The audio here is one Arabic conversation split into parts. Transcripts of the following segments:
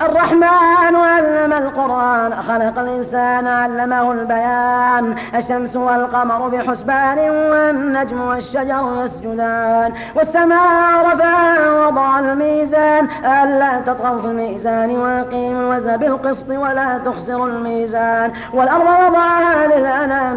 الرحمن علم القرآن خلق الإنسان علمه البيان. الشمس والقمر بحسبان والنجم والشجر يسجدان. والسماء رفعها وضع الميزان. ألا تطغوا في الميزان وأقيموا الوزن بالقسط ولا تخسروا الميزان. والأرض وضعها للأنام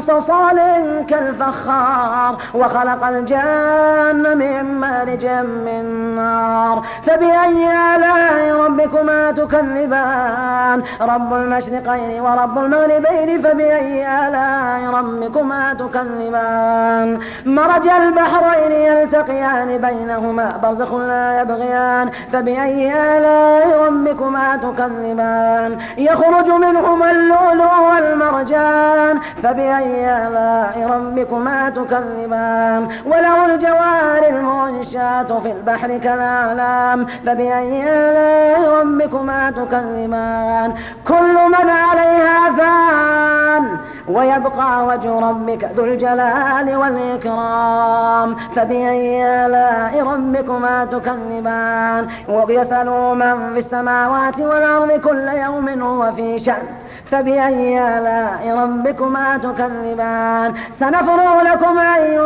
صلصال كالفخار وخلق الجان من مارج من نار. فبأي آلاء ربكما تكذبان؟ رب المشرقين ورب المغربين فبأي آلاء ربكما تكذبان؟ مرج البحرين يلتقيان بينهما برزخ لا يبغيان. فبأي آلاء ربكما تكذبان؟ يخرج منهما اللؤلؤ والمرجان. فبأي آلاء ربكما تكذبان. وله الجوار المنشآت في البحر كالأعلام فبأي آلاء ربكما تكذبان. كل من عليها فان. ويبقى وجه ربك ذو الجلال والإكرام. فبأي آلاء ربكما تكذبان. ويسأل من في السماوات والأرض كل يوم هو في شأن. فبأي آلاء ربكما تكذبان؟ سنفرغ لكم أيها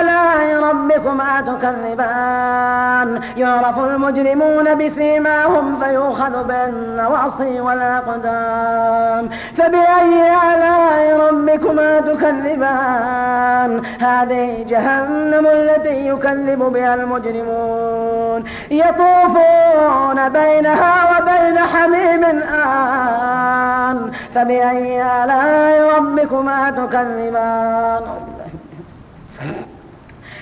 آلاء ربكما تكذبان. يعرف المجرمون بسيماهم فيؤخذ بالنواصي والأقدام. فبأي آلاء ربكما تكذبان؟ هذه جهنم التي يكذب بها المجرمون. يطوفون بينها وبين حميم آن. فبأي آلاء ربكما تكذبان؟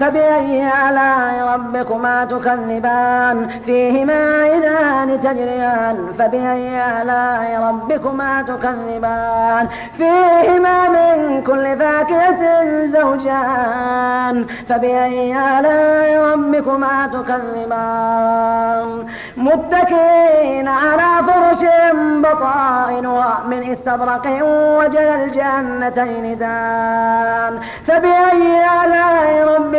فبأي آلاء ربكما تكذبان؟ فيهما عينان تجريان فبأي آلاء ربكما تكذبان؟ فيهما من كل فاكهة زوجان فبأي آلاء ربكما تكذبان؟ متكئين على فرش بطائنها من استبرق وجل الجنتين دان فبأي آلاء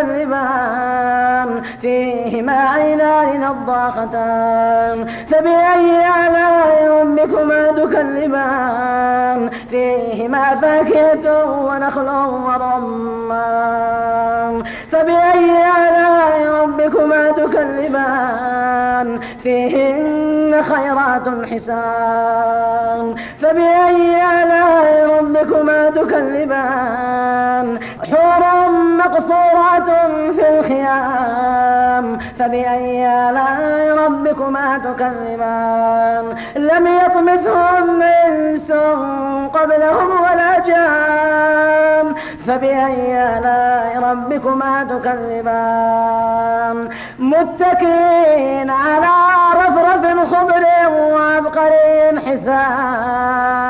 تكذبان فيهما عينان نضاختان فبأي آلاء ربكما تكذبان؟ فيهما فاكهة ونخل ورمان. فبأي آلاء ربكما تكذبان؟ فيهن خيرات حسان. فبأي آلاء ربكما تكذبان؟ حور مقصورات في الخيام. فبأي آلاء ربكما تكذبان. لم يطمثهم إنس قبلهم ولا جان. فبأي آلاء ربكما تكذبان. متكئين على رفرف خضر وعبقري حسان.